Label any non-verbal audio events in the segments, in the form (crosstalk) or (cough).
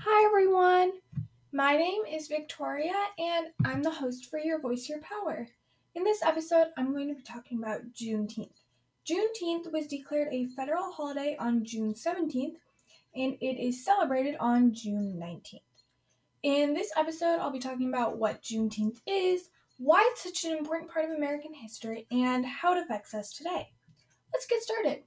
Hi, everyone. My name is Victoria, and I'm the host for Your Voice, Your Power. In this episode, I'm going to be talking about Juneteenth. Juneteenth was declared a federal holiday on June 17th, and it is celebrated on June 19th. In this episode, I'll be talking about what Juneteenth is, why it's such an important part of American history, and how it affects us today. Let's get started.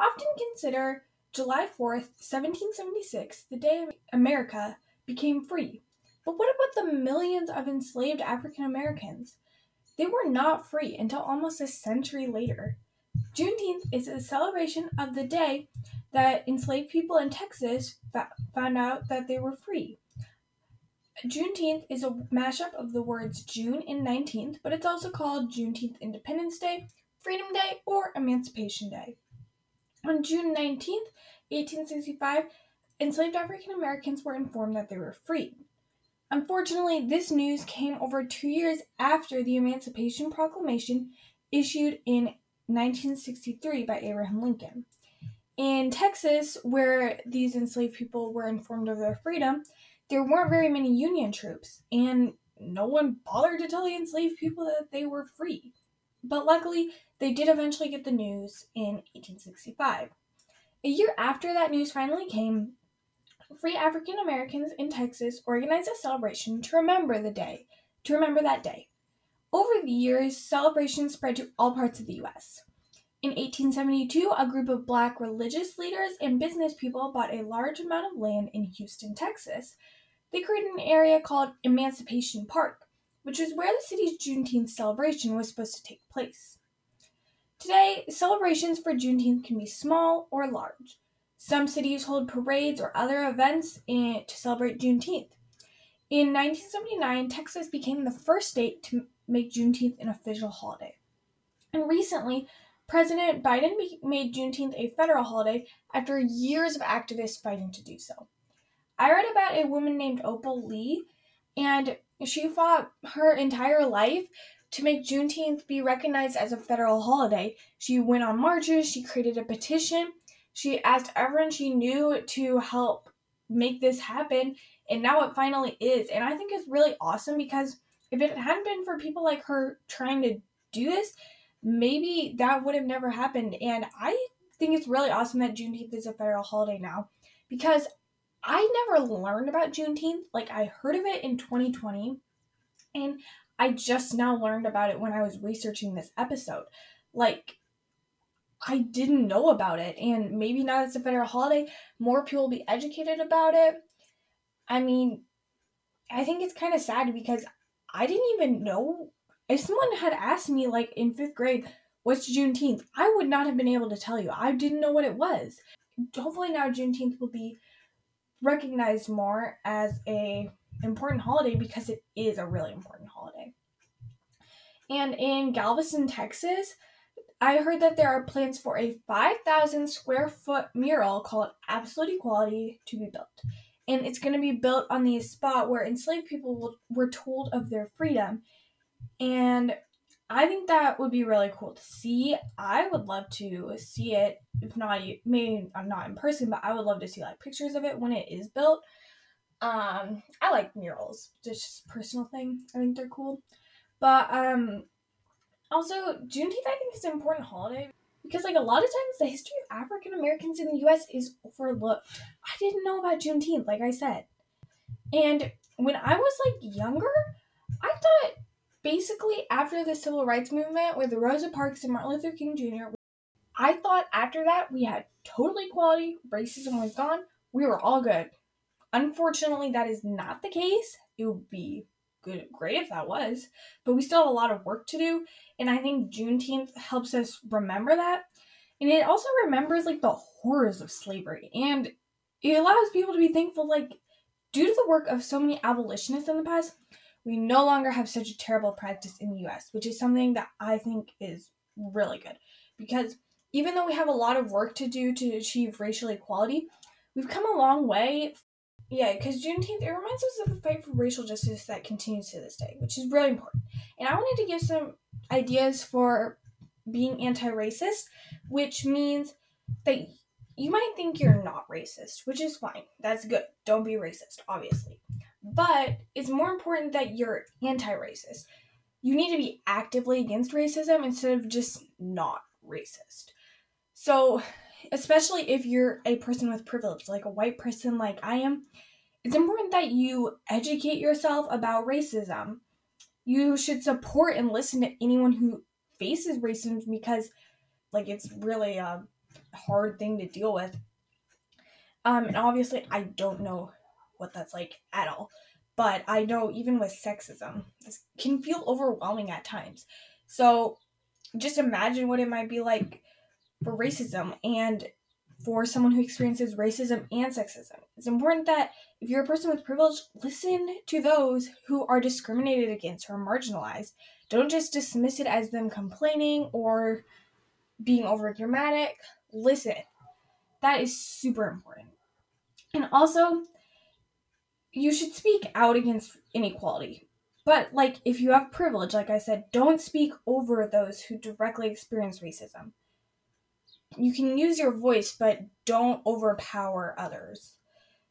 Often consider July 4th, 1776, the day America became free. But what about the millions of enslaved African Americans? They were not free until almost a century later. Juneteenth is a celebration of the day that enslaved people in Texas found out that they were free. Juneteenth is a mashup of the words June and 19th, but it's also called Juneteenth Independence Day, Freedom Day, or Emancipation Day. On June 19, 1865, enslaved African Americans were informed that they were freed. Unfortunately, this news came over two years after the Emancipation Proclamation issued in 1963 by Abraham Lincoln. In Texas, where these enslaved people were informed of their freedom, there weren't very many Union troops, and no one bothered to tell the enslaved people that they were free. But luckily, they did eventually get the news in 1865. A year after that news finally came, free African Americans in Texas organized a celebration to remember the day, to remember that day. Over the years, celebrations spread to all parts of the US. In 1872, a group of black religious leaders and business people bought a large amount of land in Houston, Texas. They created an area called Emancipation Park, which is where the city's Juneteenth celebration was supposed to take place. Today, celebrations for Juneteenth can be small or large. Some cities hold parades or other events in, to celebrate Juneteenth. In 1979, Texas became the first state to make Juneteenth an official holiday. And recently, President Biden made Juneteenth a federal holiday after years of activists fighting to do so. I read about a woman named Opal Lee, and she fought her entire life to make Juneteenth be recognized as a federal holiday. She went on marches, she created a petition, she asked everyone she knew to help make this happen, and now it finally is. And I think it's really awesome because if it hadn't been for people like her trying to do this, maybe that would have never happened. And I think it's really awesome that Juneteenth is a federal holiday now because I never learned about Juneteenth. Like, I heard of it in 2020, and I just now learned about it when I was researching this episode. Like, I didn't know about it, and maybe now it's a federal holiday, more people will be educated about it. I mean, I think it's kind of sad because I didn't even know. If someone had asked me, like in fifth grade, what's Juneteenth, I would not have been able to tell you. I didn't know what it was. Hopefully, now Juneteenth will be recognized more as a important holiday because it is a really important holiday. And in Galveston, Texas, I heard that there are plans for a 5,000 square foot mural called Absolute Equality to be built. And it's going to be built on the spot where enslaved people were told of their freedom. And I think that would be really cool to see. I would love to see it, if not, maybe not in person, but I would love to see like pictures of it when it is built. Um, I like murals, just personal thing. I think they're cool. But um, also Juneteenth, I think is an important holiday because like a lot of times the history of African Americans in the U.S. is overlooked. I didn't know about Juneteenth, like I said, and when I was like younger, I thought basically after the civil rights movement with Rosa Parks and Martin Luther King Jr. I thought after that we had total equality, racism was gone, we were all good. Unfortunately, that is not the case. It would be good, great if that was, but we still have a lot of work to do, and I think Juneteenth helps us remember that, and it also remembers like the horrors of slavery, and it allows people to be thankful. Like, due to the work of so many abolitionists in the past, we no longer have such a terrible practice in the U.S., which is something that I think is really good, because even though we have a lot of work to do to achieve racial equality, we've come a long way. Yeah, because Juneteenth, it reminds us of the fight for racial justice that continues to this day, which is really important. And I wanted to give some ideas for being anti racist, which means that you might think you're not racist, which is fine. That's good. Don't be racist, obviously. But it's more important that you're anti racist. You need to be actively against racism instead of just not racist. So, especially if you're a person with privilege, like a white person like I am, it's important that you educate yourself about racism. You should support and listen to anyone who faces racism because, like, it's really a hard thing to deal with. Um, and obviously, I don't know what that's like at all. But I know even with sexism, this can feel overwhelming at times. So just imagine what it might be like for racism and for someone who experiences racism and sexism. It's important that if you're a person with privilege, listen to those who are discriminated against or marginalized. Don't just dismiss it as them complaining or being over dramatic. Listen. That is super important. And also, you should speak out against inequality. But, like, if you have privilege, like I said, don't speak over those who directly experience racism. You can use your voice, but don't overpower others.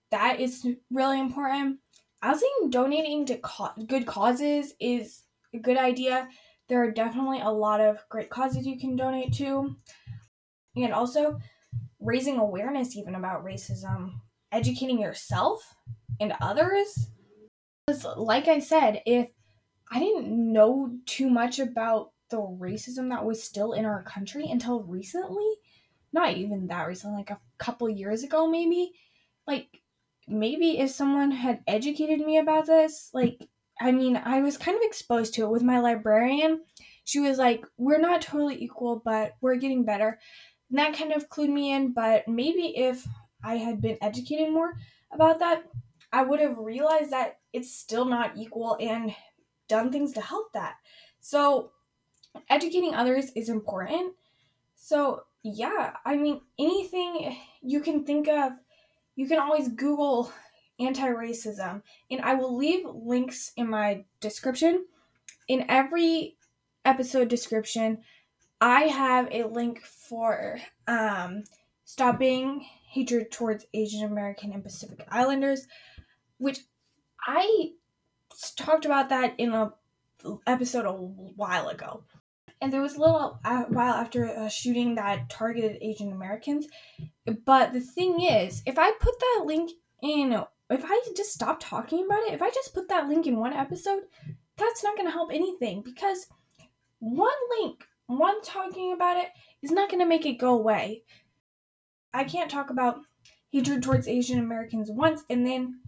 That is really important. I think donating to co- good causes is a good idea. There are definitely a lot of great causes you can donate to. And also, raising awareness even about racism, educating yourself and others. Because, like I said, if I didn't know too much about the racism that was still in our country until recently, not even that recently, like a couple years ago, maybe. Like, maybe if someone had educated me about this, like, I mean, I was kind of exposed to it with my librarian. She was like, We're not totally equal, but we're getting better. And that kind of clued me in, but maybe if I had been educated more about that, I would have realized that it's still not equal and done things to help that. So, educating others is important. So, yeah, I mean, anything you can think of, you can always Google anti racism, and I will leave links in my description. In every episode description, I have a link for um, stopping hatred towards Asian American and Pacific Islanders which I talked about that in a episode a while ago. And there was a little uh, while after a shooting that targeted Asian Americans. But the thing is, if I put that link in, if I just stop talking about it, if I just put that link in one episode, that's not going to help anything because one link, one talking about it, is not going to make it go away. I can't talk about hatred towards Asian Americans once and then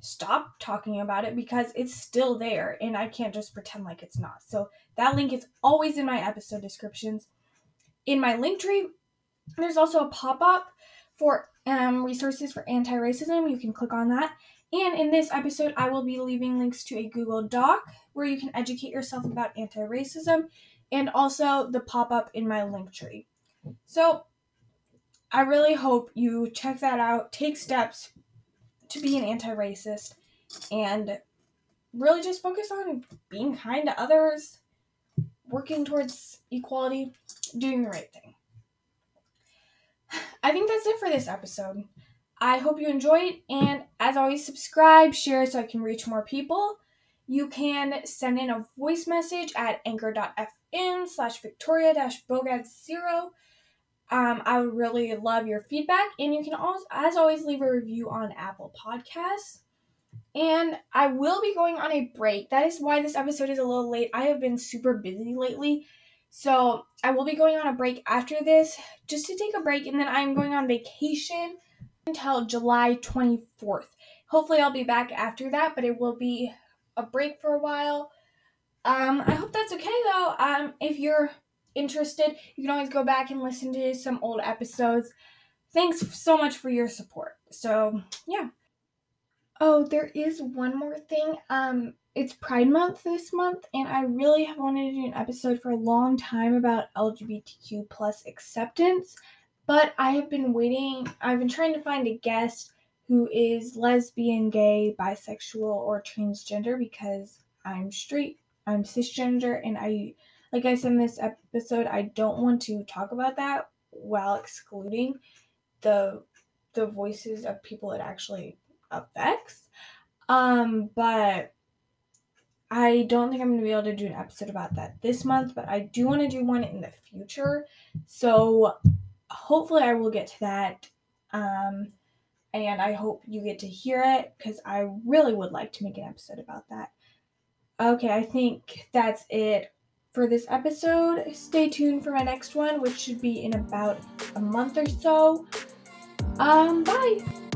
stop talking about it because it's still there and I can't just pretend like it's not. So that link is always in my episode descriptions. In my link tree, there's also a pop-up for um, resources for anti-racism. You can click on that. And in this episode, I will be leaving links to a Google Doc where you can educate yourself about anti-racism and also the pop-up in my link tree. So I really hope you check that out, take steps to be an anti racist and really just focus on being kind to others, working towards equality, doing the right thing. (sighs) I think that's it for this episode. I hope you enjoyed, and as always, subscribe, share so I can reach more people. You can send in a voice message at anchor.fm slash victoria bogad 0 um, I would really love your feedback, and you can also, as always, leave a review on Apple Podcasts. And I will be going on a break. That is why this episode is a little late. I have been super busy lately. So I will be going on a break after this just to take a break, and then I'm going on vacation until July 24th. Hopefully, I'll be back after that, but it will be a break for a while. Um, I hope that's okay though. Um, if you're interested, you can always go back and listen to some old episodes. Thanks so much for your support. So, yeah. Oh, there is one more thing. Um, it's Pride Month this month, and I really have wanted to do an episode for a long time about LGBTQ plus acceptance. But I have been waiting, I've been trying to find a guest who is lesbian, gay, bisexual, or transgender because I'm straight, I'm cisgender, and I, like I said in this episode, I don't want to talk about that while excluding the the voices of people it actually affects. Um, but I don't think I'm to be able to do an episode about that this month, but I do want to do one in the future. So hopefully I will get to that. Um, and I hope you get to hear it because I really would like to make an episode about that. Okay, I think that's it for this episode. Stay tuned for my next one, which should be in about a month or so. Um, bye.